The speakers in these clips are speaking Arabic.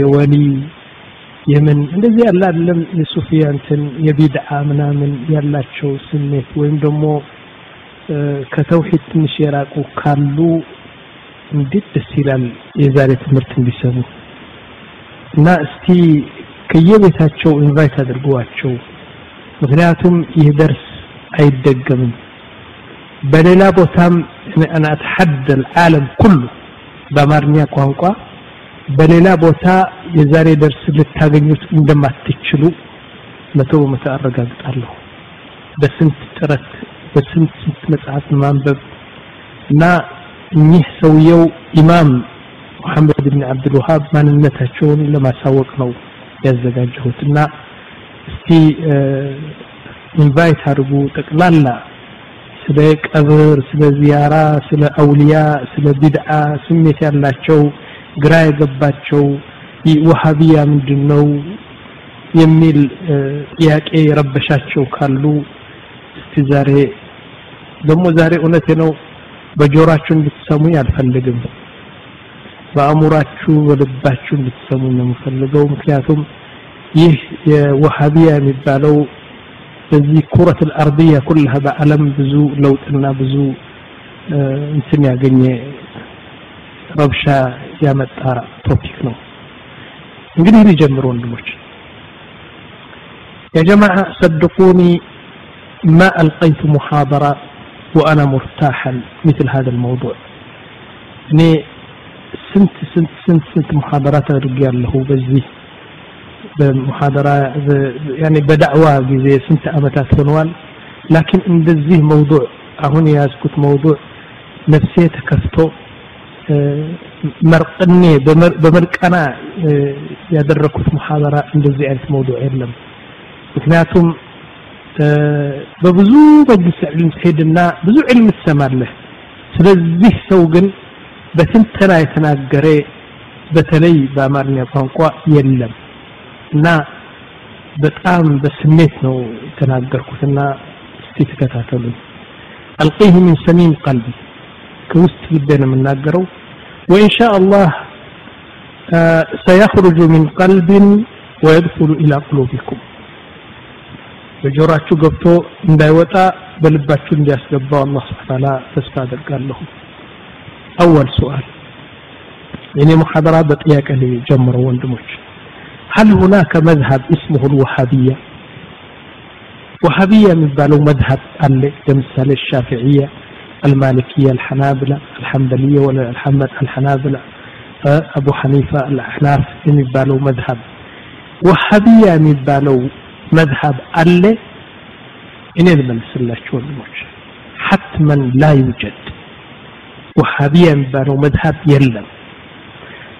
የወሊ የምን እንደዚህ ያለ አይደለም። የሱፊያ የቢድዓ ምናምን ያላቸው ስሜት ወይም ደግሞ ከተውሂድ ትንሽ የራቁ ካሉ እንዴት ደስ ይላል የዛሬ ትምህርት እንዲሰሙ እና እስቲ ከየቤታቸው ኢንቫይት አድርገዋቸው ምክንያቱም ይህ ደርስ አይደገምም። በሌላ ቦታም እኔ አተሐደ ኩሉ በአማርኛ ቋንቋ በሌላ ቦታ የዛሬ ደርስ ልታገኙት እንደማትችሉ መቶ በመቶ አረጋግጣለሁ። በስንት ጥረት በስንት ስንት መጽሐፍ ማንበብ እና እኚህ ሰውየው ኢማም ሙሐመድ ብን አብዱልውሃብ ማንነታቸውን ለማሳወቅ ነው ያዘጋጀሁት። እና እስቲ ኢንቫይት አድርጉ ጠቅላላ ስለ ቀብር ስለ ዚያራ ስለ አውሊያ ስለ ቢድዓ ስሜት ያላቸው ግራ የገባቸው ወሃቢያ ምንድን ነው የሚል ጥያቄ የረበሻቸው ካሉ እስቲ ዛሬ ደግሞ ዛሬ እውነቴ ነው በጆራችሁ እንድትሰሙ አልፈልግም። በአእሙራችሁ በልባችሁ እንድትሰሙ ነው የምፈልገው። ምክንያቱም ይህ የወሃቢያ የሚባለው በዚህ ኩረት አልአርድያ ኩልሃ በአለም ብዙ ለውጥና ብዙ እንትን ያገኘ ረብሻ ያመጣ ቶፒክ ነው እንግዲህ ሊጀምሩ ወንድሞች يا جماعة صدقوني ما ألقيت محاضرة وأنا مرتاحا مثل هذا الموضوع እኔ ስንት ስንት ስንት ስንት ሙሐደራት አድርጌያለሁ በዚህ በሙሐደራ ያኔ በዳዕዋ ጊዜ ስንት አመታት ሆነዋል ላኪን እንደዚህ መውዱዕ አሁን የያዝኩት መውዱዕ ነፍሴ ተከፍቶ መርቅኔ በመርቀና ያደረኩት ሙሐደራ እንደዚህ አይነት መውዱዕ የለም። ምክንያቱም በብዙ መጅልስ ዕልም ትሄድና ብዙ ዕልም ትሰማለህ። ስለዚህ ሰው ግን በትንተና የተናገረ በተለይ በአማርኛ ቋንቋ የለም። እና በጣም በስሜት ነው የተናገርኩትና እስቲ ተከታተሉኝ። አልቂህ ሚን ሰሚም ቀልቢ። ከውስጥ ልቤ ነው የምናገረው ወኢን ሻ አላህ ሰየኽሩጁ ሚን ቀልብን ወየድኹሉ ኢላ ቁሉቢኩም በጆሮአችሁ ገብቶ እንዳይወጣ በልባችሁ እንዲያስገባው አላህ ስብሐ ተዓላ ተስፋ አደርጋለሁ አወል ሱአል የኔ ሙሐደራ በጥያቄ ላይ ጀምረው ወንድሞች هل هناك مذهب اسمه الوهابية وهابية من بالو مذهب كمثال الشافعية المالكية الحنابلة الحنبلية ولا الحنابلة. أبو حنيفة الأحناف من بالو مذهب. وهابية من بالو مذهب ألي إن الله شو حتما لا يوجد. وهابية من بالو مذهب يلم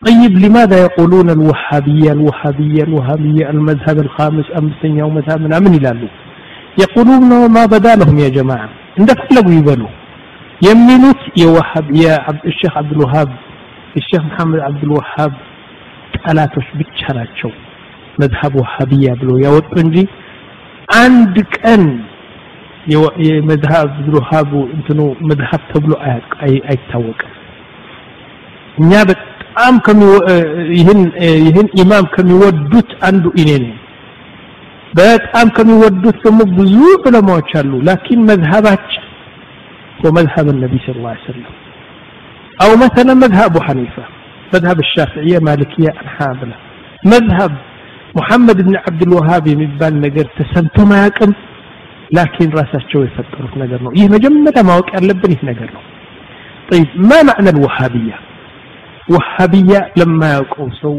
طيب لماذا يقولون الوهابية الوهابية الوهابية المذهب الخامس أمسنيا ومذهب من أمن يقولون ما بدا لهم يا جماعة. عندك فلقوا يبنوا يمنوت يا وهاب يا عبد الشيخ عبد الوهاب الشيخ محمد عبد الوهاب ጠላቶች ብቻ ናቸው መዝሀብ ወሃቢያ ብሎ ያወጡ እንጂ አንድ ቀን የመዝሀብ አብዱልውሃብ እንትኑ መዝሀብ ተብሎ አይታወቅም እኛ በጣም ይህን ይህን ኢማም ከሚወዱት አንዱ እኔ ነኝ በጣም ከሚወዱት ደግሞ ብዙ ዑለማዎች አሉ ላኪን መዝሀባችን ومذهب النبي صلى الله عليه وسلم أو مثلا مذهب أبو حنيفة مذهب الشافعية مالكية الحنابلة مذهب محمد بن عبد الوهاب የሚባል ነገር ተሰምቶ ማያውቅም ላኪን ራሳቸው የፈጠሩት ነገር ነው ይህ መጀመሪያ ማወቅ ያለብን ይህ ነገር ነው طيب ما معنى الوهابيه وهابية لما يقول سو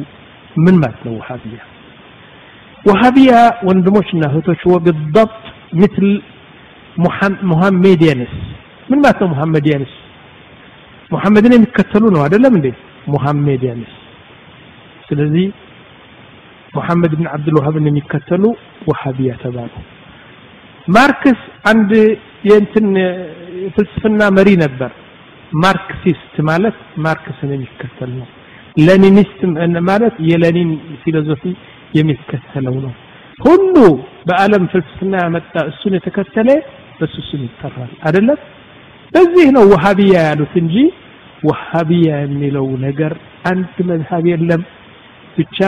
من ماتنا وهابية وهابية وندموشنا هتوش هو بالضبط مثل محمديانس ምን ማለት ነው ሙሐመዲያንስ ሙሐመድን የሚከተሉ ነው አይደለም እንዴ? ሙሐመዲያንስ ስለዚህ ሙሐመድ ብን አብዱልዋሃብን የሚከተሉ ወሃቢያ ተባሉ። ማርክስ አንድ የእንትን ፍልስፍና መሪ ነበር። ማርክሲስት ማለት ማርክስን የሚከተል ነው። ለኒኒስት ማለት የለኒን ፊሎዞፊ የሚከተለው ነው። ሁሉ በአለም ፍልስፍና ያመጣ እሱን የተከተለ በሱ ስም ይጠራል አይደለም? በዚህ ነው ወሃቢያ ያሉት እንጂ ወሃቢያ የሚለው ነገር አንድ መዝሀብ የለም ብቻ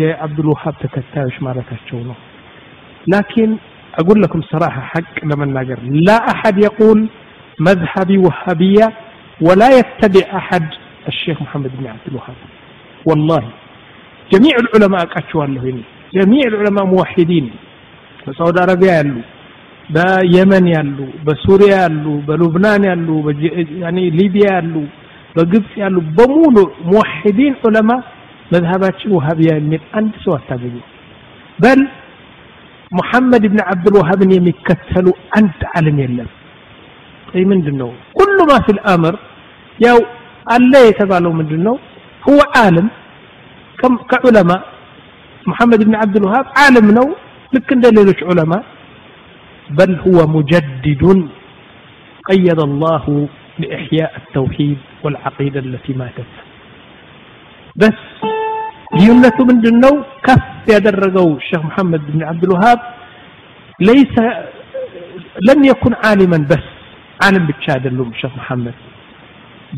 የአብዱልውሃብ ተከታዮች ማለታቸው ነው ላኪን أقول لكم صراحة حق لما ناقر لا أحد يقول مذهبي وهابية ولا يتبع أحد الشيخ محمد بن عبد الوهاب والله جميع العلماء أكاتشوا له جميع العلماء موحدين بسعودي عربية يالو በየመን ያሉ በሱሪያ ያሉ በሉብናን ያሉ ሊቢያ ያሉ በግብፅ ያሉ በሙሉ ሙወሒዲን ዑለማ መዝሀባችን ውሃብያ የሚል አንድ ሰው አታገኙ በል ሙሐመድ ብን ዓብድልዋሃብን የሚከተሉ አንድ ዓለም የለም። ይ ምንድን ነው ኩሉ ማ ፊ ልአምር ያው አለ የተባለው ምንድን ነው هو ዓለም ከዑለማ ሙሐመድ ብን ዓብድልዋሃብ ዓለም ነው። ልክ እንደ ሌሎች ዑለማ بل هو مجدد قيد الله لإحياء التوحيد والعقيدة التي ماتت بس ልዩነቱ ምንድን ነው ከፍ ያደረገው ሼክ መሐመድ ብን ዓብድልውሃብ ለይሰ ለም የኩን ዓሊመን በስ ዓለም ብቻ አይደሉም ሼክ መሐመድ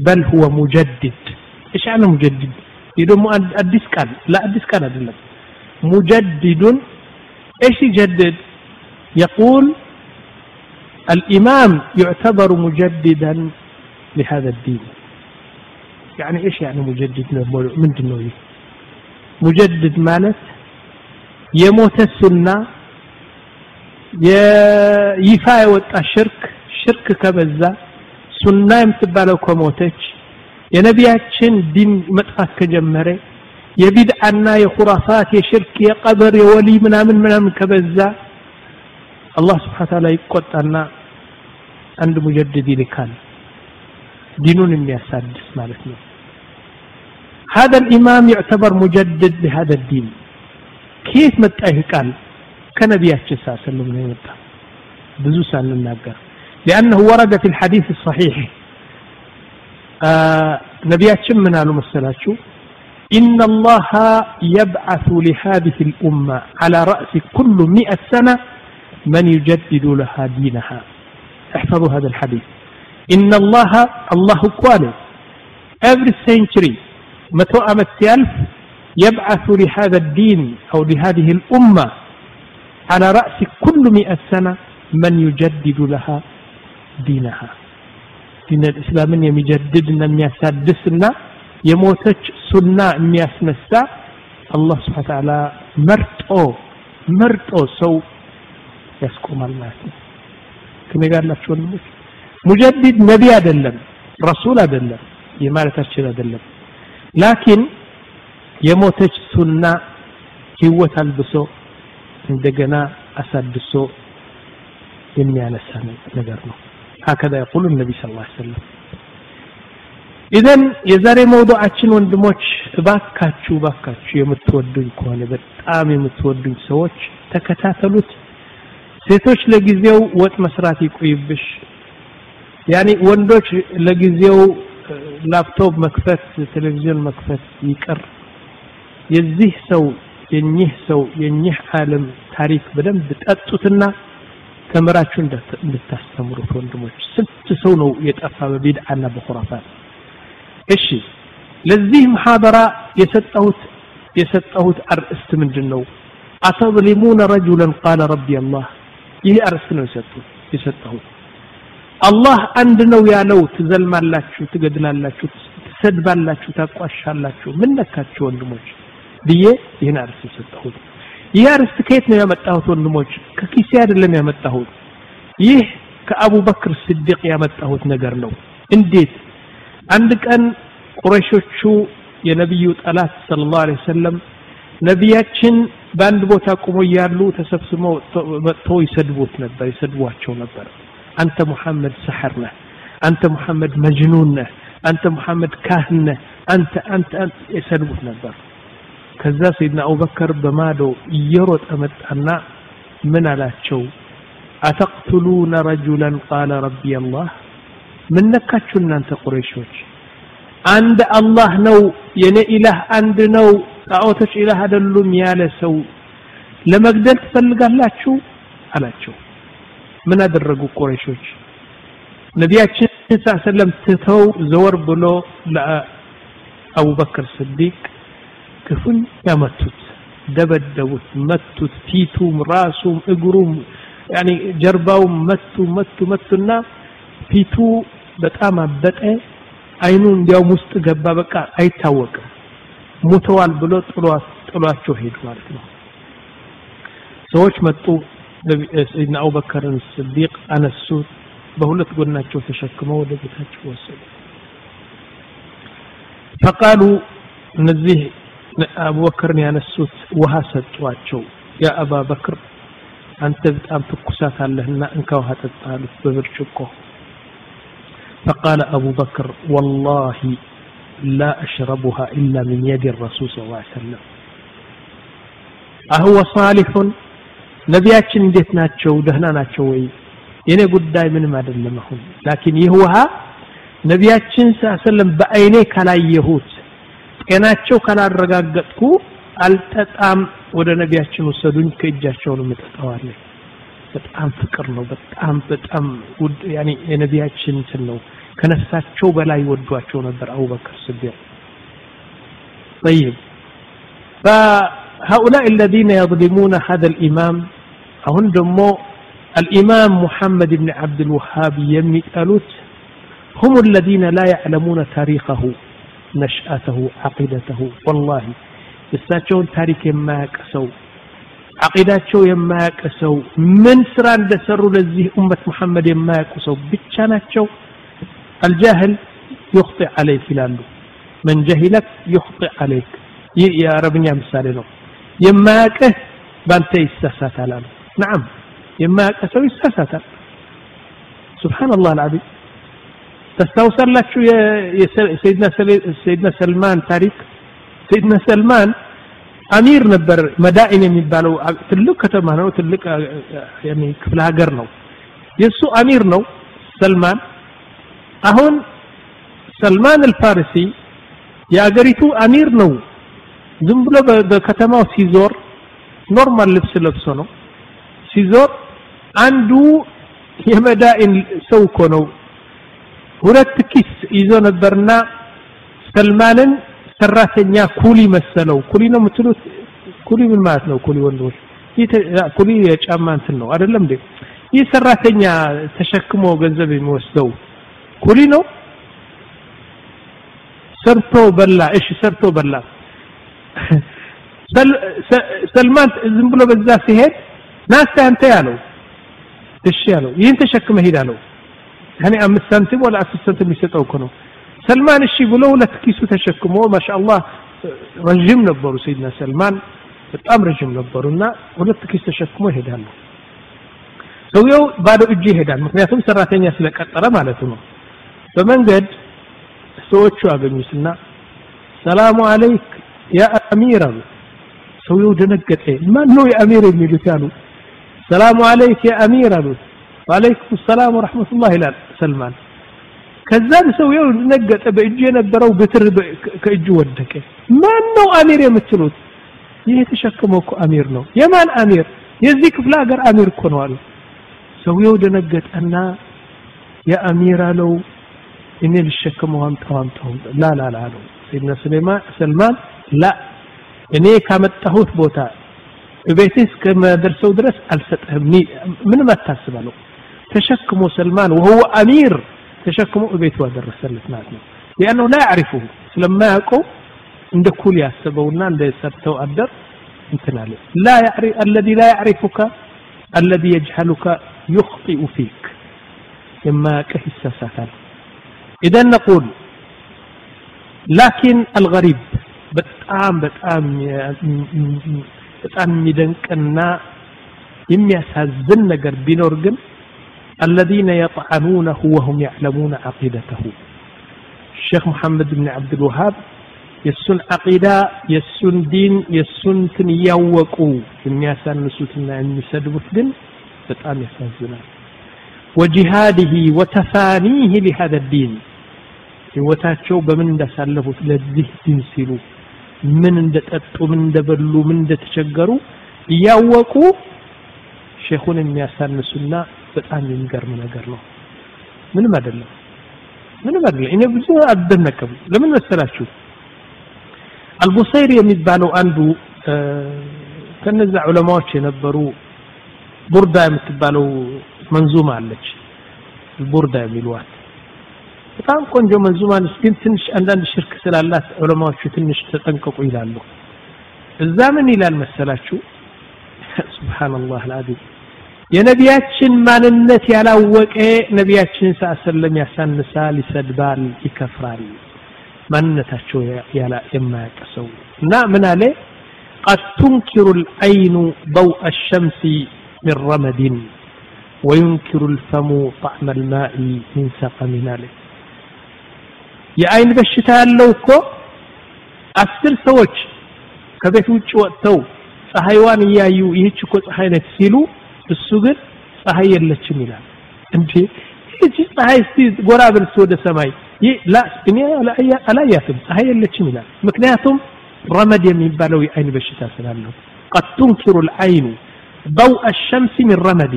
በል ሁወ ሙጀድድ ايش يعني مجدد ይህ ደግሞ አዲስ ቃል ለአዲስ ቃል አይደለም ሙጀድዱን ايش يجدد يقول الإمام يعتبر مجددا لهذا الدين يعني إيش يعني مجدد من دنوي مجدد مالت يموت السنة يفا يوطى الشرك ሽርክ ከበዛ ሱና የምትባለው ከሞተች የነቢያችን ዲን መጥፋት ከጀመረ የቢድዓና የኹራፋት የሽርክ የቀብር የወሊ ምናምን ምናምን ከበዛ አላህ ስብሓን ታላ ይቆጣና አንድ ሙጀድድ ይልካል ዲኑን የሚያሳድስ ማለት ነው هذا الإمام يعتبر مجدد لهذا الدين كيف متى قال كنبياتش صلى الله عليه وسلم يمتى بزو سنناقر لأنه ورد في الحديث الصحيح آه نبياتش من قالوا مسلاتشو إن الله يبعث لهذه الأمة على رأس كل مئة سنة من يجدد لها دينها. احفظوا هذا الحديث. إن الله الله قال every century متى أمت ألف يبعث لهذا الدين أو لهذه الأمة على رأس كل مئة سنة من يجدد لها دينها. دين الإسلام يجددنا يسادسنا سنة يسنسا الله سبحانه وتعالى مرتو مرتو سو ያስቆማል ማለት ነው ከኔ ጋር ናቸው ወንድሞች ሙጀዲድ ነቢ አይደለም ረሱል አይደለም የማለታችን አይደለም ላኪን የሞተች ሱና ህይወት አልብሶ እንደገና አሳድሶ የሚያነሳ ነገር ነው هكذا يقول النبي صلى الله عليه وسلم ኢዘን የዛሬ መውዱዓችን ወንድሞች እባካችሁ እባካችሁ የምትወዱኝ ከሆነ በጣም የምትወዱኝ ሰዎች ተከታተሉት ሴቶች ለጊዜው ወጥ መስራት ይቆይብሽ። ያኔ ወንዶች ለጊዜው ላፕቶፕ መክፈት ቴሌቪዥን መክፈት ይቅር። የዚህ ሰው የኚህ ሰው የኚህ ዓለም ታሪክ በደንብ ጠጡትና ተምራችሁ እንድታስተምሩት ወንድሞች ስንት ሰው ነው የጠፋ በቢድዓና በኹራፋት እሺ ለዚህ መሐደራ የሰጠሁት የሰጠሁት አርእስት ምንድን ነው አተظሊሙነ ረጁለን ቃለ ረቢ አላህ ይህ አርእስት ነው የሰጡት የሰጠሁት አላህ አንድ ነው ያለው ትዘልማላችሁ ትገድላላችሁ ትሰድባላችሁ ታቋሻላችሁ። ምን ነካችሁ ወንድሞች? ብዬ ይህን አርእስት የሰጠሁት። ይህ አርእስት ከየት ነው ያመጣሁት ወንድሞች? ከኪሴ አይደለም ያመጣሁት። ይህ ከአቡበክር ስዲቅ ያመጣሁት ነገር ነው። እንዴት? አንድ ቀን ቁረሾቹ የነቢዩ ጠላት ስለ ላሁ ለ ወሰለም ነቢያችን በአንድ ቦታ ቁሞ እያሉ ተሰብስበው መጥተው ይሰድቡት ነበር ይሰድቧቸው ነበር አንተ ሙሐመድ ሰሐር ነህ አንተ ሙሐመድ መጅኑን ነህ አንተ ሙሐመድ ካህን ነህ አንተ አንተ ይሰድቡት ነበር ከዛ ሰይድና አቡበከር በማዶ እየሮጠ መጣና ምን አላቸው አተቅትሉነ ረጁለን ቃለ ረቢ አላህ ምን ነካችሁ እናንተ ቁረይሾች አንድ አላህ ነው የኔ ኢላህ አንድ ነው ጣዖቶች ኢላህ አይደሉም ያለ ሰው ለመግደል ትፈልጋላችሁ አላቸው ምን አደረጉ ቁረይሾች ነቢያችን ስ ሰለም ትተው ዘወር ብሎ ለአቡበክር ስዲቅ ክፉኛ መቱት፣ ደበደቡት፣ መቱት። ፊቱም፣ ራሱም፣ እግሩም ያኔ ጀርባውም መቱ መቱ መቱና ፊቱ በጣም አበጠ። አይኑ እንዲያውም ውስጥ ገባ። በቃ አይታወቅም። ሙተዋል ብሎ ጥሏቸው ሄዱ ማለት ነው። ሰዎች መጡ። ሰይድና አቡበከርን ስዲቅ አነሱት። በሁለት ጎናቸው ተሸክመው ወደ ቤታቸው ወሰዱ። ፈቃሉ እነዚህ አቡበክርን ያነሱት ውሃ ሰጧቸው። ያ አባ በክር አንተ በጣም ትኩሳት አለህና እንካ ውሃ ጠጣ አሉት በብርጭቆ። فقال أبو بكر والله لا أشربها إلا من يد الرسول صلى الله عليه وسلم أهو صالح ነቢያችን እንዴት ናቸው? ደህና ናቸው ወይ? የኔ ጉዳይ ምንም አይደለም። አሁን ላኪን ይህ ውሃ ነቢያችን ሰለም በአይኔ ካላየሁት ጤናቸው ካላረጋገጥኩ አልጠጣም። ወደ ነቢያችን ወሰዱኝ፣ ከእጃቸው ነው የምጠጣዋለሁ። በጣም ፍቅር ነው። በጣም በጣም ውድ ያኔ የነቢያችን እንትን ነው። كنفسات شو بلا ከነፍሳቸው በላይ ወዷቸው ነበር አቡበክር ስዲቅ። طيب فهؤلاء الذين يظلمون هذا الإمام هم دمو الإمام محمد بن عبد الوهاب يمي ألوت هم الذين لا يعلمون تاريخه نشأته عقيدته والله يستاتشون تاريخ يماك أسو عقيداتشو يماك أسو من سران دسروا لزيه أمة محمد يماك أسو بيتشاناتشو الجاهل يخطئ عليك ይላሉ من جهلك يخطئ عليك ይህ የአረብኛ ምሳሌ ነው የማያቅህ ባንተ ይሳሳታል አሉ نعم የማያውቅ ሰው ይሳሳታል ሱብሃንአላህ አልዓዚም ታስታውሳላችሁ የሰይድና ሰልማን ታሪክ ሰይድና ሰልማን አሚር ነበር መዳኢን የሚባለው ትልቅ ከተማ ነው ትልቅ ክፍለ ሀገር ነው የእሱ አሚር ነው ሰልማን አሁን ሰልማን አልፋርሲ የአገሪቱ አሚር ነው። ዝም ብሎ በከተማው ሲዞር ኖርማል ልብስ ለብሶ ነው። ሲዞር አንዱ የመዳኢን ሰው እኮ ነው። ሁለት ኪስ ይዞ ነበርና ሰልማንን ሰራተኛ ኩሊ መሰለው። ኩሊ ነው የምትሉት? ኩሊ ምን ማለት ነው? ኩሊ ወንዶች? ኩሊ የጫማ እንትን ነው አይደለም እንዴ? ይህ ሰራተኛ ተሸክሞ ገንዘብ የሚወስደው ኩሊ ነው? ሰርቶ በላ። እሺ ሰርቶ በላ። ሰልማን ዝም ብሎ በዛ ሲሄድ ናስተ አንተ ያለው እሺ ያለው ይህን ተሸክመ ሄድ አለው። ያኔ አምስት ሳንቲም ወላ አስር ሳንቲም የሚሰጠው እኮ ነው። ሰልማን እሺ ብሎ ሁለት ኪሱ ተሸክሞ ማሻአላህ ረዥም ነበሩ ሰይድና ሰልማን በጣም ረዥም ነበሩ እና ሁለት ኪስ ተሸክሞ ይሄዳሉ። ሰውየው ባዶ እጅ ይሄዳል ምክንያቱም ሰራተኛ ስለቀጠረ ማለቱ ነው በመንገድ ሰዎቹ አገኙትና ሰላሙ አለይክ ያ አሚር አሉ. ሰውየው ደነገጠ። ማን ነው የአሚር የሚሉት ያሉ ሰላሙ አለይክ ያ አሚር አሉት ወአለይኩም ሰላም ወራህመቱላህ ይላል ሰልማን። ከዛም ሰውየው ደነገጠ። በእጁ የነበረው ብትር ከእጁ ወደቀ። ማን ነው አሚር? የምትሉት ይህ የተሸከመው እኮ አሚር ነው። የማን አሚር? የዚህ ክፍለ ሀገር አሚር እኮ ነው አሉ። ሰውየው ደነገጠና የአሚር አለው إني بشكمه أنت وأنت لا لا لا لا سيدنا سليمان سلمان؟ لا. يعني إني كامت تهوت بوتا بيتيس كما درسوا درس؟ ألستهمني من ما تحسب له تشكمه سلمان وهو أمير. تشكمه بيت وادر رسالة لأنه لا يعرفه. لما يقول عند كل يحسبون عند لا يعرف الذي لا يعرفك الذي يجهلك يخطئ فيك. إما كهسا ساتانك إذا نقول لكن الغريب በጣም በጣም በጣም የሚደንቅና የሚያሳዝን ነገር ቢኖር ግን الذين يطعنونه وهم يعلمون عقيدته الشيخ محمد بن عبد الوهاب የሱን አቂዳ የሱን ዲን የሱን ትን እያወቁ የሚያሳንሱትና የሚሰድቡት ግን በጣም ያሳዝናል وجهاده وتفانيه لهذا الدين ህይወታቸው በምን እንዳሳለፉት ለዚህ ዲን ሲሉ ምን እንደጠጡ ምን እንደበሉ ምን እንደተቸገሩ እያወቁ ሼኹን የሚያሳንሱና በጣም የሚገርም ነገር ነው። ምንም አይደለም። ምንም አይደለም። እኔ ብዙ አልደነቅም። ለምን መሰላችሁ? አልቡሰይሪ የሚባለው አንዱ ከነዛ ዑለማዎች የነበሩ ቡርዳ የምትባለው መንዙማ አለች። ቡርዳ የሚሏት በጣም ቆንጆ መንዙማ ነች ግን ትንሽ አንዳንድ ሽርክ ስላላት ዑለማዎቹ ትንሽ ተጠንቀቁ ይላሉ እዛ ምን ይላል መሰላችሁ ሱብሃንአላህ አልዓዚም የነቢያችን ማንነት ያላወቀ ነቢያችንን ሰለም ያሳንሳል ይሰድባል ይከፍራል ማንነታቸው የማያውቅ ሰው እና ምን አለ قد تنكر العين ضوء الشمس من رمد وينكر الفم طعم الماء من سقم عليه የአይን በሽታ ያለው እኮ አስር ሰዎች ከቤት ውጭ ወጥተው ፀሐይዋን እያዩ ይህች እኮ ፀሐይ ነች ሲሉ እሱ ግን ፀሐይ የለችም ይላል እንዴ ይህች ፀሐይ እስቲ ጎራ ብልስ ወደ ሰማይ እኔ አላያትም ፀሐይ የለችም ይላል ምክንያቱም ረመድ የሚባለው የአይን በሽታ ስላለው قد تنكر العين ضوء الشمس من رمد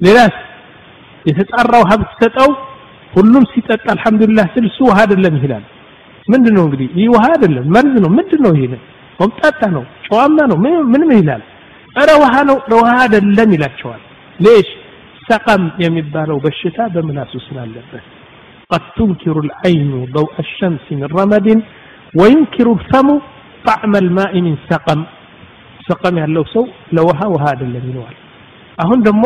ሌላስ የተጣራው ሀብት ሰጠው ሁሉም ሲጠጣ አልሐምዱሊላህ ስል እሱ ውሃ አይደለም ይላል ምንድን ነው እንግዲህ ይህ ውሃ አይደለም መርዝ ነው ምንድን ነው ይሄ ሆምጣጣ ነው ጨዋማ ነው ምንም ይላል ረ ውሃ ነው ረ ውሃ አይደለም ይላቸዋል ሌሽ ሰቀም የሚባለው በሽታ በምላሱ ስላለበት قد تنكر العين ضوء الشمس من رمد وينكر الفم طعم الماء من سقم سقم ያለው ሰው ለውሃ ውሃ አይደለም ይለዋል አሁን ደግሞ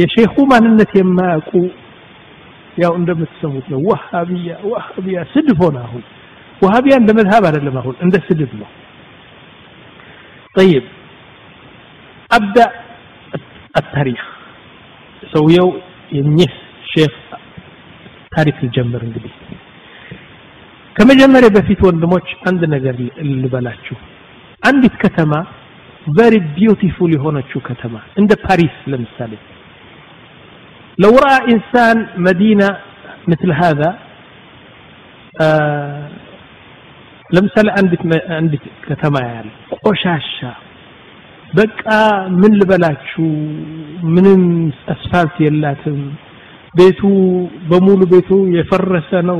የሼኹ ማንነት የማያውቁ ያው እንደምትሰሙት ነው። ወሃቢያ ወሃቢያ ስድብ ሆነ። አሁን ወሃቢያ እንደ መዝሀብ አይደለም፣ አሁን እንደ ስድብ ነው። ጠይብ አብዳ አታሪክ ሰውየው የኚህ ሼክ ታሪክ ልጀምር። እንግዲህ ከመጀመሪያ በፊት ወንድሞች አንድ ነገር ልበላችሁ። አንዲት ከተማ ቨሪ ቢዩቲፉል የሆነችው ከተማ እንደ ፓሪስ ለምሳሌ لو رأى إنسان مدينة مثل هذا آه ለምሳሌ አንዲት አንዲት ከተማ ያለ ቆሻሻ በቃ ምን ልበላችሁ ምንም አስፋልት የላትም ቤቱ በሙሉ ቤቱ የፈረሰ ነው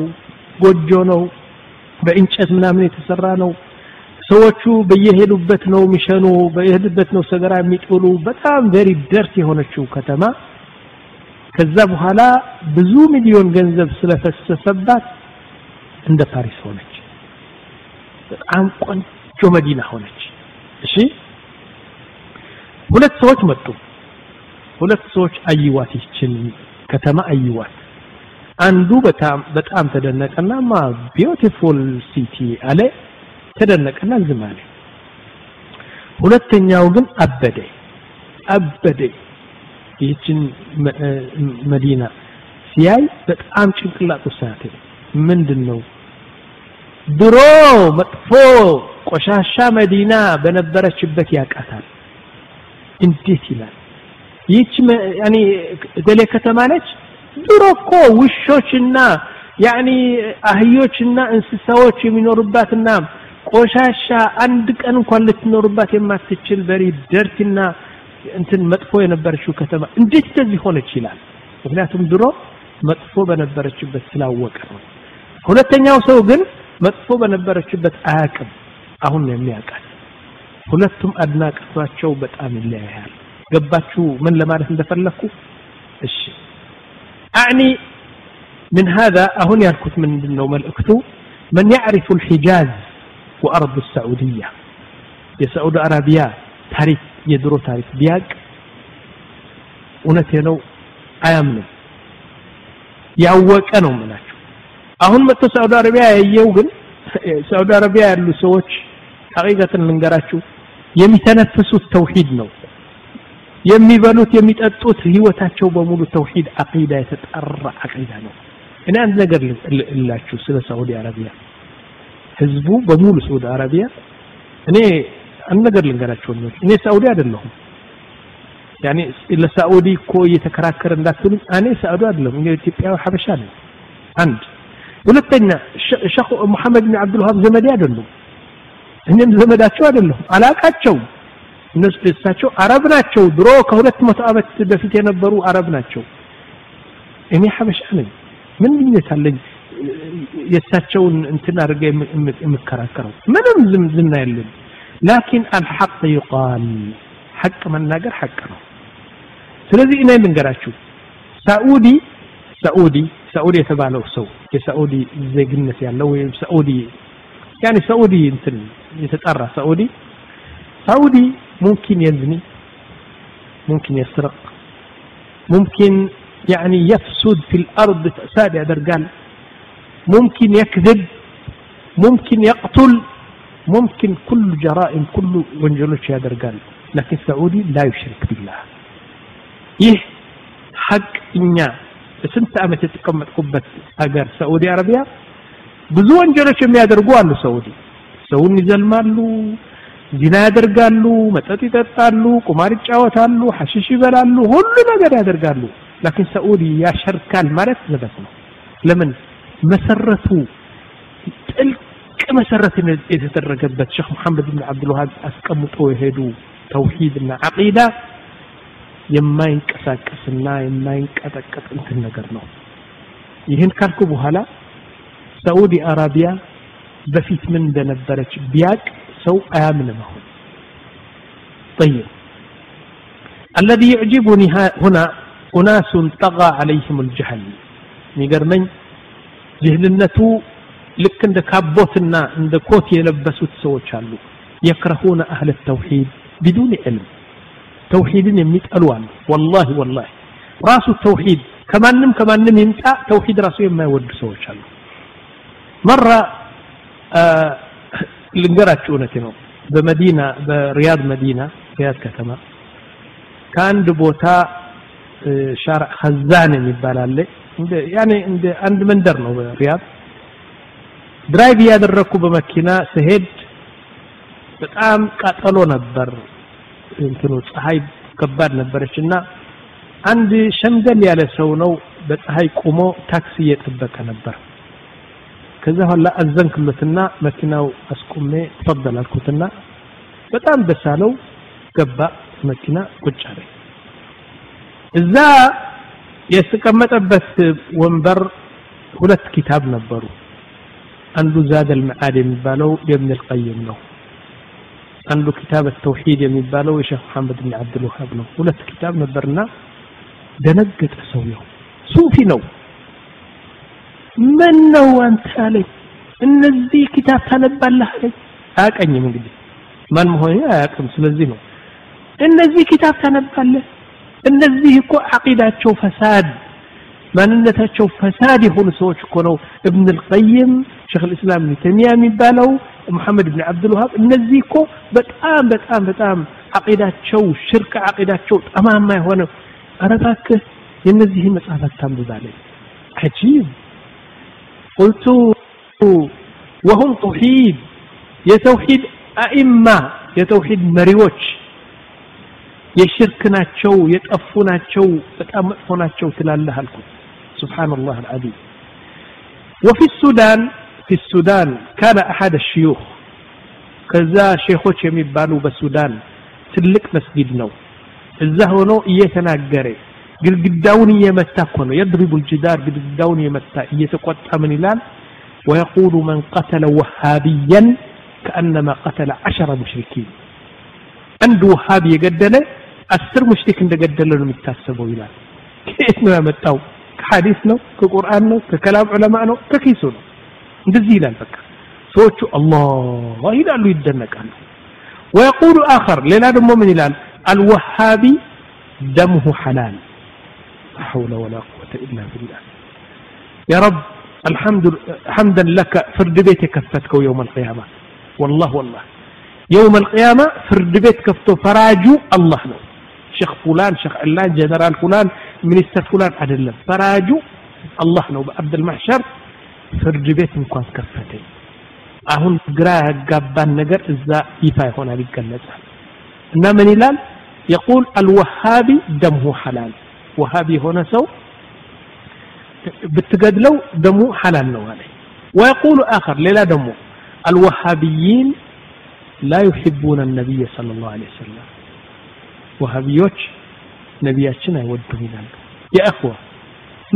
ጎጆ ነው በእንጨት ምናምን የተሰራ ነው ሰዎቹ በየሄዱበት ነው የሚሸኑ በየሄዱበት ነው ሰገራ የሚጥሉ በጣም ቬሪ ደርት የሆነችው ከተማ ከዛ በኋላ ብዙ ሚሊዮን ገንዘብ ስለፈሰሰባት እንደ ፓሪስ ሆነች። በጣም ቆንጆ መዲና ሆነች። እሺ? ሁለት ሰዎች መጡ። ሁለት ሰዎች አይዋት ይችን ከተማ አይዋት አንዱ በጣም በጣም ተደነቀና ማ ቢዩቲፉል ሲቲ አለ። ተደነቀና ዝም አለ። ሁለተኛው ግን አበደ። አበደ ይህችን መዲና ሲያይ በጣም ጭንቅላቱ ሳተ ምንድን ነው ድሮ መጥፎ ቆሻሻ መዲና በነበረችበት ያቃታል እንዴት ይላል? ይህች ገሌ ከተማ ነች። ድሮ እኮ ውሾችና ያኒ አህዮችና እንስሳዎች የሚኖሩባትና ቆሻሻ አንድ ቀን እንኳን ልትኖርባት የማትችል በሪ ደርቲና እንትን መጥፎ የነበረችው ከተማ እንዴት እንደዚህ ሆነች ይላል ምክንያቱም ድሮ መጥፎ በነበረችበት ስላወቀ ነው ሁለተኛው ሰው ግን መጥፎ በነበረችበት አያቅም አሁን ነው የሚያውቃት ሁለቱም አድናቆታቸው በጣም ይለያያል ገባችሁ ምን ለማለት እንደፈለኩ እሺ አዕኒ من هذا أهون يركت من دنو ملأكتو من يعرف الحجاز وأرض السعودية يا سعود عربية تاريخ የድሮ ታሪክ ቢያቅ እውነቴ ነው አያምንም። ያወቀ ነው ምላቸው አሁን መጥቶ ሳውዲ አረቢያ ያየው ግን ሳውዲ አረቢያ ያሉ ሰዎች ሐቂቀትን ልንገራችሁ የሚተነፍሱት ተውሂድ ነው። የሚበሉት የሚጠጡት ህይወታቸው በሙሉ ተውሂድ አቂዳ የተጠራ አቂዳ ነው። እኔ አንድ ነገር ልላችሁ ስለ ሳውዲ አረቢያ። ህዝቡ በሙሉ ሳውዲ አረቢያ እኔ አንድ ነገር ልንገራችሁ እኔ ሳውዲ አይደለሁም። ያኔ ለሳኡዲ እኮ እየተከራከረ እንዳትሉኝ እኔ ሳኡዲ አይደለም እኔ ኢትዮጵያዊ ሀበሻ ነኝ። አንድ። ሁለተኛ ሸኽ መሐመድ ብን አብዱልዋሃብ ዘመዴ አይደሉም። እኔም ዘመዳቸው አይደለሁም። አላቃቸው እነሱ እሳቸው አረብ ናቸው። ድሮ ከሁለት መቶ ዓመት በፊት የነበሩ አረብ ናቸው። እኔ ሀበሻ ነኝ። ምን ልዩነት አለኝ? የእሳቸውን እንትን አድርገ የምከራከረው? ምንም ዝምድና የለም ላኪን አልሐቅ ይቃል ሐቅ መናገር ሐቅ ነው ስለዚህ እኔ ልንገራችሁ ሳኡዲ ሳኡዲ ሳኡዲ የተባለው ሰው የሳኡዲ ዜግነት ያለው ወይም ሳኡዲ ያኔ ሳኡዲ እንትን የተጠራ ሳኡዲ ሳኡዲ ሙምኪን የዝኒ ሙምኪን የስረቅ ሙምኪን يعني يفسد في الأرض فساد يدرقال ممكن يكذب ممكن يقتل ممكن كل جرائم كل وانجلوش يدرقال لكن سعودي لا يشرك بالله ይህ ሐቅ እኛ ስንት ዓመት የተቀመጥኩበት ሀገር ሳዑዲ አረቢያ ብዙ ወንጀሎች የሚያደርጉ አሉ ሳዑዲ ሰውን ይዘልማሉ ዚና ያደርጋሉ መጠጥ ይጠጣሉ ቁማር ይጫወታሉ ሐሽሽ ይበላሉ ሁሉ ነገር ያደርጋሉ ላኪን ሳዑዲ ያሸርካል ማለት ዘበት ነው ለምን መሰረቱ ጥልቅ መሰረት የተደረገበት ሼክ መሐመድ ብን አብዱልዋሃብ አስቀምጦ የሄዱ ተውሂድና አቂዳ የማይንቀሳቀስና የማይንቀጠቀጥ እንትን ነገር ነው ይህን ካልኩ በኋላ ሳዑዲ አረቢያ በፊት ምን እንደነበረች ቢያቅ ሰው አያምንም አሁን طيب الذي يعجبني هنا أناس طغى عليهم الجهل የሚገርመኝ ጅህልነቱ ልክ እንደ ካቦትና እንደ ኮት የለበሱት ሰዎች አሉ የክረሁነ አህለ ተውሂድ ቢዱን ዕልም ተውሂድን የሚጠሉ አሉ ወላሂ ወላሂ ራሱ ተውሂድ ከማንም ከማንም ይምጣ ተውሂድ ራሱ የማይወዱ ሰዎች አሉ መራ ልንገራችሁ እውነቴ ነው በመዲና በሪያድ መዲና ሪያድ ከተማ ከአንድ ቦታ ሻርዕ ኸዛን የሚባል አለ ያኔ እንደ አንድ መንደር ነው በሪያድ ድራይቭ እያደረግኩ በመኪና ስሄድ በጣም ቃጠሎ ነበር። እንትኑ ፀሐይ ከባድ ነበረች እና አንድ ሸምገል ያለ ሰው ነው በፀሐይ ቁሞ ታክሲ እየጠበቀ ነበር። ከዛ ኋላ አዘንክሎትና መኪናው አስቁሜ ተፈضل አልኩትና በጣም ደስ ገባ መኪና ቁጭ አለ እዛ የተቀመጠበት ወንበር ሁለት ኪታብ ነበሩ አንዱ ዛድ አልመዓድ የሚባለው የብን ልቀይም ነው አንዱ ኪታብ ተውሂድ የሚባለው የሼክ መሐመድ ብን አብዱልውሃብ ነው ሁለት ኪታብ ነበርና ደነገጠ ሰውየው ሱፊ ነው ምን ነው አንተ አለኝ እነዚህ ኪታብ ታነባለህ አለኝ አያቀኝም እንግዲህ ማን መሆኔ አያቅም ስለዚህ ነው እነዚህ ኪታብ ታነባለህ እነዚህ እኮ አቂዳቸው ፈሳድ ማንነታቸው ፈሳድ የሆኑ ሰዎች እኮ ነው እብን ልቀይም ሼክ ልእስላም ተሚያ የሚባለው መሐመድ ብን አብዱልውሃብ እነዚህ እኮ በጣም በጣም በጣም አቂዳቸው ሽርክ አቂዳቸው ጠማማ የሆነ። ኧረ እባክህ የእነዚህን መጽሐፍ ታንብባለኝ አጂብ ቁልቱ ወሁም ተውሂድ የተውሂድ አኢማ የተውሂድ መሪዎች የሽርክ ናቸው የጠፉ ናቸው በጣም መጥፎ ናቸው ትላለህ አልኩት سبحان الله العظيم. وفي السودان في السودان كان أحد الشيوخ كذا شيخو تشيمي بالو بالسودان تلك مسجد نو الزهونو إيتنا قري يمتاكونو يضرب الجدار قل قداوني يمتا إيتكوات أمنلان ويقول من قتل وهابيا كأنما قتل عشر مشركين عند وهابي يقدل أسر مشركين تقدل لهم التاسبو إلان كيف نعمل ከሐዲስ ነው ከቁርአን ነው ከከላም ዑለማ ነው ከኪሱ ነው እንደዚህ ይላል በቃ ሰዎቹ አላህ ይላሉ ይደነቃሉ ويقول آخر ሌላ ደግሞ ምን ይላል الوهابي دمه حلال لا حول ولا قوة إلا بالله يا رب الحمد حمدا لك فرد بيتك كفتكو يوم القيامة والله والله يوم القيامة فرد بيت كفتو فراجو الله ነው ሼክ ፉላን ሼክ ዕላን ጀነራል ፉላን ሚኒስተር ፉላን አይደለም ፈራጁ አላህ ነው በአብደል ማሕሸር ፍርድ ቤት እንኳን ከፈተኝ አሁን ግራ ያጋባን ነገር እዛ ይፋ ይሆናል ይገለጻል እና ምን ይላል የቁል አልወሃቢ ደምሁ ሐላል ወሃቢ የሆነ ሰው ብትገድለው ደሙ ሐላል ነው አለ ويقول آخر ليلة دمه الوهابيين لا يحبون النبي صلى الله عليه وسلم وهابيوش ነቢያችን አይወዱም ይላሉ የእኽዋ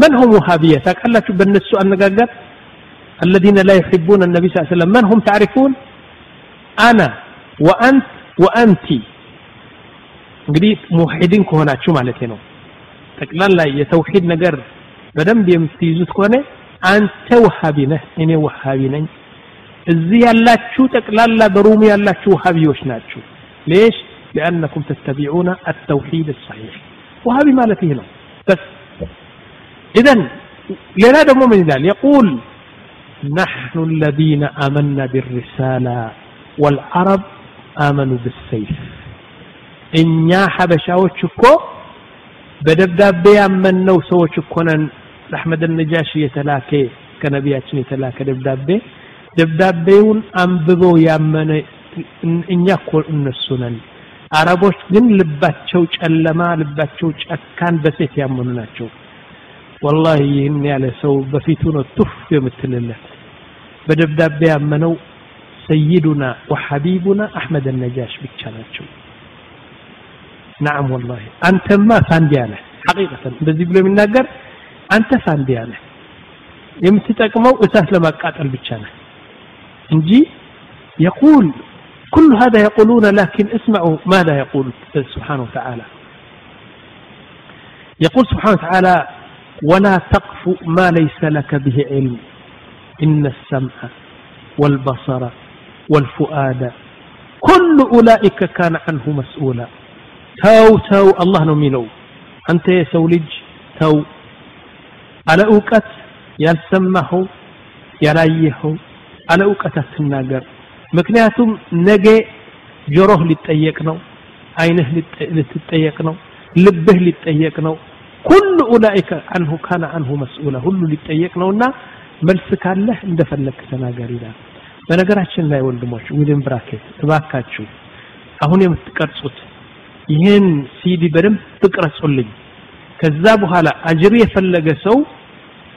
መን ሁም ውሃብያ ታውቃላችሁ በእነሱ አነጋገር الذين لا يحبون النبي صلى الله عليه وسلم من هم تعرفون أنا وأنت وأنت እንግዲህ ሙሂድን ከሆናችሁ ማለት ነው ጠቅላላ የተውሂድ ነገር በደንብ የምትይዙት ከሆነ አንተ ውሃቢ ነህ እኔ ውሃቢ ነኝ እዚህ ያላችሁ ጠቅላላ በሩሙ ያላችሁ ውሃቢዎች ናችሁ ليش لأنكم تتبعون التوحيد الصحيح وهابي مالتي هنا بس إذا لنا دمو من ذلك يقول نحن الذين آمنا بالرسالة والعرب آمنوا بالسيف እኛ ሀበሻዎች እኮ በደብዳቤ ያመንነው ሰዎች እኮ ነን ለአሕመድ ነጃሽ የተላከ ከነቢያችን የተላከ ደብዳቤ ደብዳቤውን አንብበው ያመነ እኛ እኮ እነሱ ነን አረቦች ግን ልባቸው ጨለማ፣ ልባቸው ጨካን፣ በሴት ያመኑ ናቸው። ወላሂ ይህን ያለ ሰው በፊቱ ነው ቱፍ የምትልለት። በደብዳቤ ያመነው ሰይዱና ወሐቢቡና አሕመድ ነጃሽ ብቻ ናቸው። ናዓም ወላሂ አንተማ ሳንዲያ ነህ። ሐቂቀተን እንደዚህ ብሎ የሚናገር አንተ ሳንዲያ ነህ። የምትጠቅመው እሳት ለማቃጠል ብቻ ነህ እንጂ የቁል كل هذا يقولون لكن اسمعوا ماذا يقول سبحانه وتعالى. يقول سبحانه وتعالى ولا تقف ما ليس لك به علم إن السمع والبصر والفؤاد كل أولئك كان عنه مسؤولا. تاو تاو الله نميلو أنت يا سولج تاو. على أوقات يا يرايه على أوقات الناقر ምክንያቱም ነገ ጆሮህ ሊጠየቅ ነው አይንህ ልትጠየቅ ነው ልብህ ሊጠየቅ ነው። ኩሉ ኡላኢከ አንሁ ካነ አንሁ መስኡላ ሁሉ ሊጠየቅ ነውና መልስ ካለህ እንደፈለግክ ተናገር ይላል። በነገራችን ላይ ወንድሞች ዊድን ብራኬት እባካችሁ አሁን የምትቀርጹት ይህን ሲዲ በደንብ ትቅረጹልኝ ከዛ በኋላ አጅር የፈለገ ሰው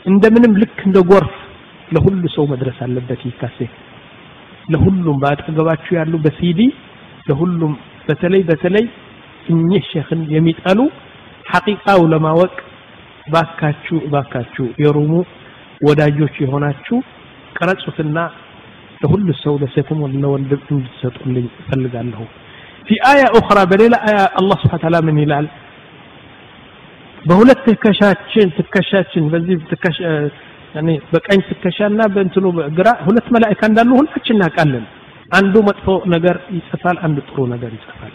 እንደምንም ልክ እንደ ጎርፍ ለሁሉ ሰው መድረስ አለበት ይህ ካሴት ለሁሉም በአጠገባችሁ ያሉ በሲዲ ለሁሉም በተለይ በተለይ እኚህ ሼኽን የሚጠሉ ሐቂቃው ለማወቅ ባካችሁ ባካችሁ የሩሙ ወዳጆች የሆናችሁ ቀረጹትና ለሁሉ ሰው ለሴትም ለወንድም እንድትሰጡልኝ እፈልጋለሁ ፊ አያ ኡኽራ በሌላ አያ አላህ ስብሓን ታላ ምን ይላል በሁለት ትከሻችን ትከሻችን በዚህ ያኔ በቀኝ ትከሻና በእንትኑ ግራ ሁለት መላእክት እንዳሉ ሁላችን እናውቃለን አንዱ መጥፎ ነገር ይጽፋል አንዱ ጥሩ ነገር ይጽፋል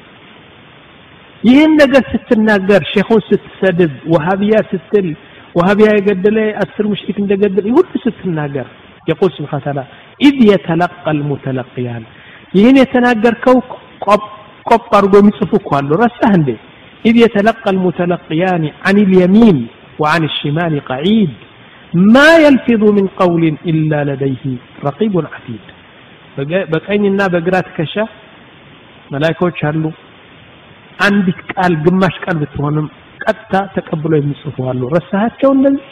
ይህን ነገር ስትናገር ሼኹን ስትሰድብ ወሃቢያ ስትል ወሃቢያ የገደለ አስር ሙሽሪክ እንደገደለ ሁሉ ስትናገር يقول سبحانه وتعالى إذ يتلقى المتلقيان ይህን የተናገርከው ቆብ አድርጎ የሚጽፉ እኮ አሉ ረሳህ እንዴ إذ يتلقى المتلقيان عن اليمين وعن الشمال قعيد ما يلفظ من قول إلا لديه رقيب عتيد በቀኝና በግራ ትከሻ መላይኮች አሉ አንዲት ቃል ግማሽ ቃል ብትሆንም ቀጥታ ተቀብሎ የሚጽፉ አሉ ረሳሃቸው እነዚህ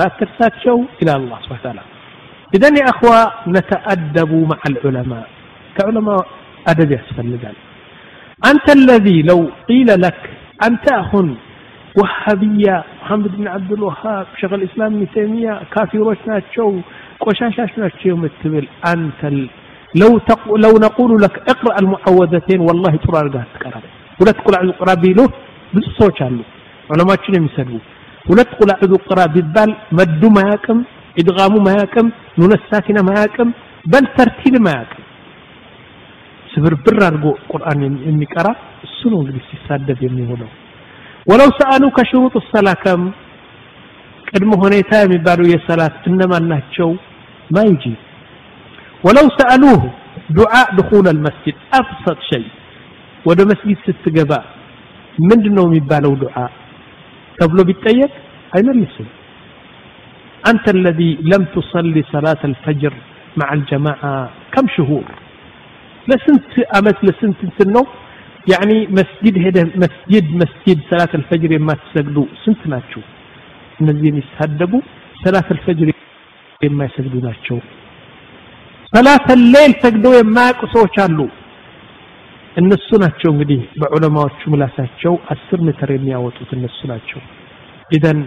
ራት ትርሳቸው إلى الله سبحانه وتعالى إذن يا أخوة نتأدب مع العلماء كعلماء أدب يسفلقال أنت الذي لو قيل لك أنت أخن وهابية محمد بن عبد الوهاب شغل إسلام ابن تيمية كافي وشناتشو وشاشاش ناتشو متبل أنت لو لو نقول لك اقرأ المحوذتين والله ترى القاس تكرر ولا تقول على القرابة له بالصوت عنه علماء شنو يسألوه ولا تقول على القرابة بال مد ماكم إدغام ماكم منساتنا معاكم بل ترتيل معاكم سبر القران قرآن يمكرا سنو اللي سيسادة بيمي هدوه ወለው ሰአሉከ ሽሩጥ ሰላ ከም ቅድመ ሁኔታ የሚባሉ የሰላት እነማን ናቸው ማ ይጂብ ወለው ሰአሉሁ ዱዓ ድኹል አልመስጅድ አብሰጥ ሸይ ወደ መስጊድ ስትገባ ምንድን ነው የሚባለው ዱዓ ተብሎ ቢጠየቅ አይመልስም أنت الذي لم تصلي صلاة الفجر مع الجماعة كم شهور لسنت أمس لسنت سنو ያኒ መስጂድ ሄደ መስጂድ መስጂድ ሰላት አልፈጅር የማትሰግዱ ስንት ናቸው? እነዚህ የሚሳደቡ ሰላት አልፈጅር የማይሰግዱ ናቸው። ሰላት ሌል ሰግደው የማያውቁ ሰዎች አሉ። እነሱ ናቸው እንግዲህ በዑለማዎቹ ምላሳቸው አስር ሜትር የሚያወጡት እነሱ ናቸው። ኢደን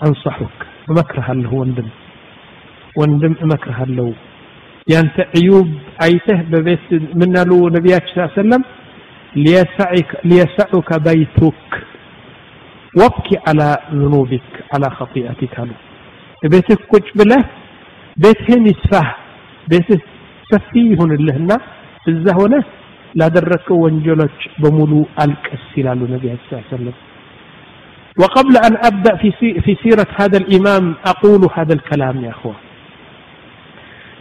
አንሳሑክ እመክርሃለሁ ወንድም ወንድም እመክርሃለሁ ያንተ ዕዩብ አይተህ በቤት ምናሉ ነቢያችን ሰለም ሊየሰዑከ በይቱክ ወብኪ አላ ዝኑቢክ አላ ኸጢአቲክ አሉ ቤትህ ቁጭ ብለህ ቤትህን ይስፋህ ቤትህ ሰፊ ይሁንልህና እዛ ሆነ ላደረግከው ወንጀሎች በሙሉ አልቀስ ይላሉ ነቢያችን ሰለም وقبل أن أبدأ في في سيرة هذا الإمام أقول هذا الكلام يا أخوة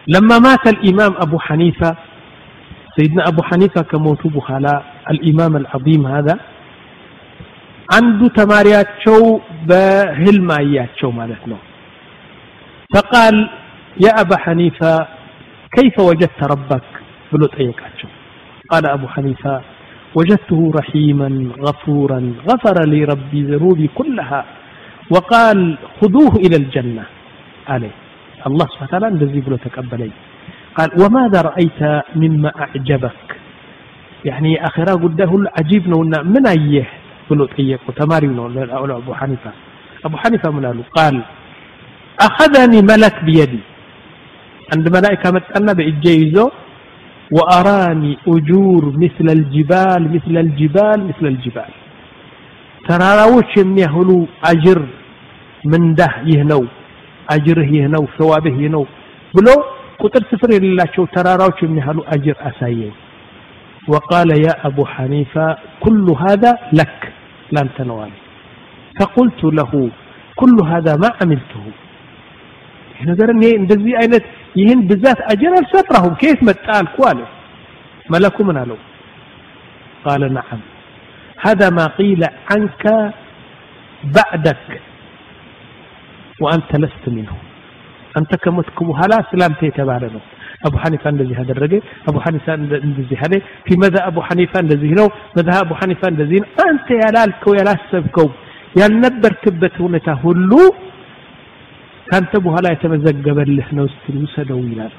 لما مات الإمام أبو حنيفة سيدنا أبو حنيفة كموت بخلاء الإمام العظيم هذا عنده تماريات شو بهلمايات شو مالتنا فقال يا أبا حنيفة كيف وجدت ربك؟ بلو شو قال أبو حنيفة وجدته رحيما غفورا غفر لي ربي ذنوبي كلها. وقال خذوه إلى الجنة. عليه الله سبحانه وتعالى الذي بلو قال وماذا رأيت مما أعجبك؟ يعني آخرة قده عجيب نونا من أيه بلو طيقه تماري نونا أبو حنيفة أبو حنيفة من قاله قال أخذني ملك بيدي عند ملائكة متأنى بإجيزه وأراني أجور مثل الجبال مثل الجبال مثل الجبال ተራራዎች የሚያህሉ አጅር ምንዳህ ይህ ነው አጅርህ ይህ ነው ሰዋብህ ይህ ነው ብሎ ቁጥር ስፍር የሌላቸው ተራራዎች የሚያህሉ አጅር አሳየኝ وقال يا أبو حنيفة كل هذا لك لن تنوال فقلت له كل هذا ما عملته ነገር እኔ እንደዚህ አይነት ይህን ብዛት አጀር አልሰጥራሁም ከየት መጣ አልኩ አለ መለኩ ምን አለው قال نعم هذا ما قيل عنك بعدك وأنت لست منه أنت كمتك بهلا سلامت يتبالى ነው አቡ ሐኒፋ እንደዚህ አደረገ፣ አቡ ሐኒፋ እንደዚህ አለ፣ ፊ መዛ አቡ ሐኒፋ እንደዚህ ነው፣ መዛ አቡ ሐኒፋ እንደዚህ ነው። አንተ ያላልከው ያላሰብከው ያልነበርክበት ሁኔታ ሁሉ ካንተ በኋላ የተመዘገበልህ ነው። እስቲ ውሰደው ይላል።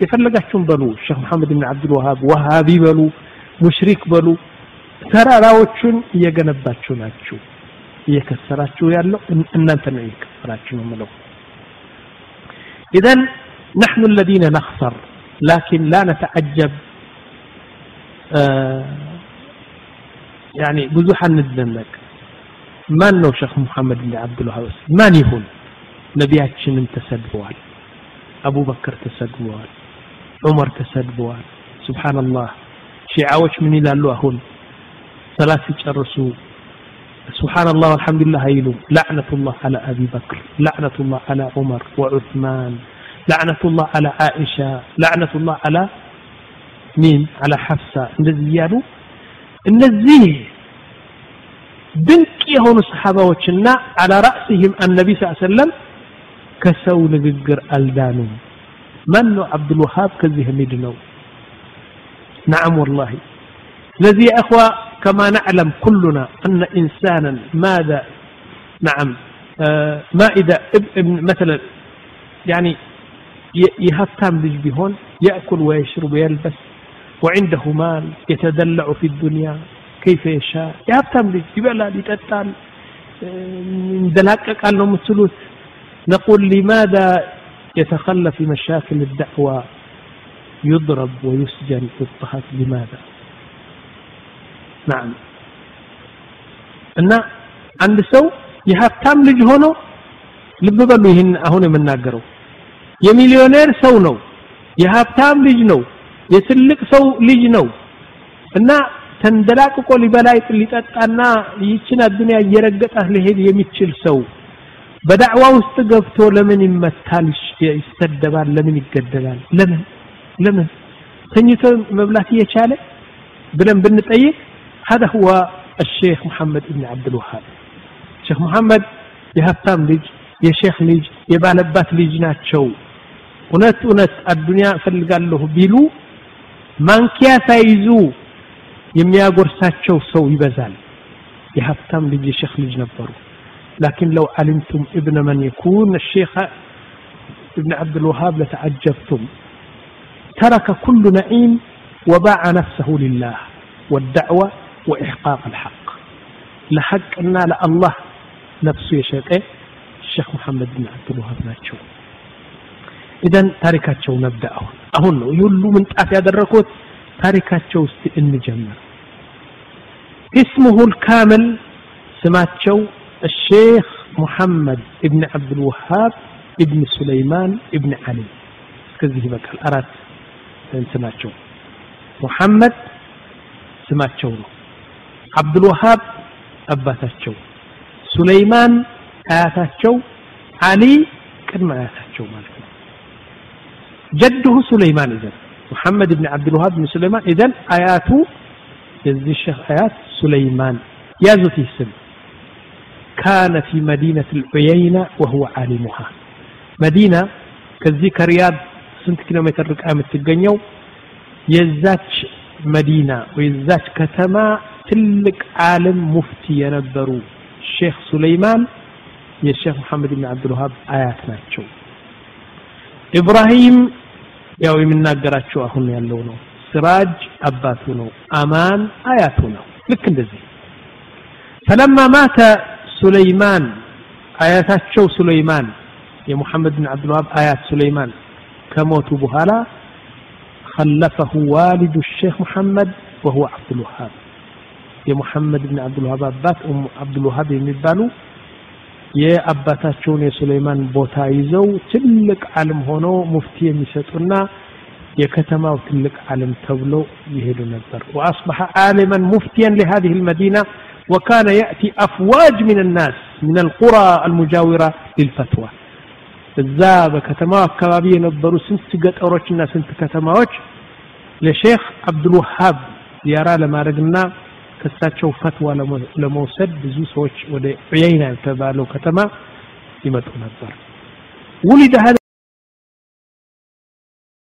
የፈለጋችሁን በሉ፣ ሼክ መሐመድ ብን አብዱል ወሃብ ወሃቢ በሉ፣ ሙሽሪክ በሉ። ተራራዎቹን እየገነባችሁ ናችሁ። እየከሰራችሁ ያለው እናንተ ነው። እየከሰራችሁ ነው የምለው ኢዘን نحن الذين نخسر لكن لا نتعجب آه يعني بزوحا ندنك ማን ነው ሼክ ሙሐመድ ብን አብዱልዋሃብ ማን ይሁን ነቢያችንም ተሰድበዋል አቡበክር ተሰድበዋል ዑመር ተሰድበዋል ሱብሓነላህ ሺዓዎች ምን ይላሉ አሁን ሰላት ሲጨርሱ سبحان الله والحمد لله هيلو لعنة الله على أبي بكر لعنة الله على عمر وعثمان لعنة الله على عائشة لعنة الله على مين على حفصة እንደዚህ ያሉ እነዚህ ድንቅ የሆኑ ሰሓባዎችና አላ ራእሲህም አነቢ ስ ሰለም ከሰው ንግግር አልዳኑም ማን ነው አብዱልወሃብ ከዚህ የሚድ ነው نعم والله الذي يا أخوة كما نعلم كلنا أن إنسانا ماذا نعم آه ما إذا مثلا يعني يهتم لج بهون يأكل ويشرب ويلبس وعنده مال يتدلع في الدنيا كيف يشاء يهتم لج يبلال يتتال اندلاك قال لهم الثلث نقول لماذا يتخلى في مشاكل الدعوة يضرب ويسجن يضطهد لماذا نعم እና አንድ ሰው የሀብታም ልጅ ሆኖ ልብ በሉ ይህን አሁን የምናገረው የሚሊዮኔር ሰው ነው የሀብታም ልጅ ነው የትልቅ ሰው ልጅ ነው እና ተንደላቅቆ ሊበላ ሊጠጣና ይችን አዱንያ እየረገጣት ሊሄድ የሚችል ሰው በዳዕዋ ውስጥ ገብቶ ለምን ይመታል ይሰደባል ለምን ይገደላል ለምን ለምን ተኝቶ መብላት እየቻለ ብለን ብንጠይቅ هذا هو الشيخ محمد بن عبد الوهاب شيخ محمد የሀብታም ልጅ የሼክ ልጅ የባለባት ልጅ ናቸው እውነት እውነት አዱንያ እፈልጋለሁ ቢሉ ማንኪያ ሳይዙ የሚያጎርሳቸው ሰው ይበዛል የሀብታም ልጅ የሼክ ልጅ ነበሩ لكن لو علمتم ابن من يكون الشيخ ابن عبد الوهاب لتعجبتم ترك كل نعيم وباع نفسه لله والدعوة وإحقاق الحق لحق لا الله نفسه يشيء الشيخ محمد بن عبد الوهاب ناتشو ኢደን ታሪካቸው ነብዳ አሁን አሁን ነው ይህ ሁሉ ምንጣፍ ያደረኩት ታሪካቸው ውስጥ እንጀምር اسمه الكامل سماتشو الشيخ محمد ابن عبد الوهاب ابن سليمان ابن علي كذي بقى الأرات سماتشو محمد سماتشو عبد الوهاب أباتاتشو سليمان آياتاتشو علي كلمة آياتاتشو مالك جده سليمان إذن. محمد بن عبد الوهاب بن سليمان. إذن آياته يزي الشيخ آيات سليمان. يازو في السن. كان في مدينة العيينة وهو عالمها. مدينة كذي كرياض سنت كيلومتر رقم تتجنيو يزاتش مدينة ويزاتش كتما تلك عالم مفتي ينبرو. الشيخ سليمان يا الشيخ محمد بن عبد الوهاب آيات ناتشو إبراهيم ያው የምናገራቸው አሁን ያለው ነው ስራጅ አባቱ ነው አማን አያቱ ነው ልክ እንደዚህ ፈለማ ማተ ሱለይማን አያታቸው ሱለይማን የሙሐመድ ብን አብዱልዋሃብ አያት ሱለይማን ከሞቱ በኋላ خلفه والد الشيخ محمد وهو عبد الوهاب የሙሐመድ ብን አብዱልዋሃብ አባት ኡም አብዱልዋሃብ የሚባሉ የአባታቸውን የሱለይማን ቦታ ይዘው ትልቅ ዓለም ሆኖ ሙፍቲ የሚሰጡና የከተማው ትልቅ ዓለም ተብሎ ይሄዱ ነበር وأصبح عالما مفتيا لهذه المدينة وكان يأتي أفواج من الناس من القرى المجاورة للفتوى እዛ በከተማው አካባቢ የነበሩ ስንት ገጠሮችና ስንት ከተማዎች ለሼክ አብዱልወሃብ ዚያራ ለማድረግና ከሳቸው ፈትዋ ለመውሰድ ብዙ ሰዎች ወደ ዑየይና የተባለው ከተማ ይመጡ ነበር። ውሊድ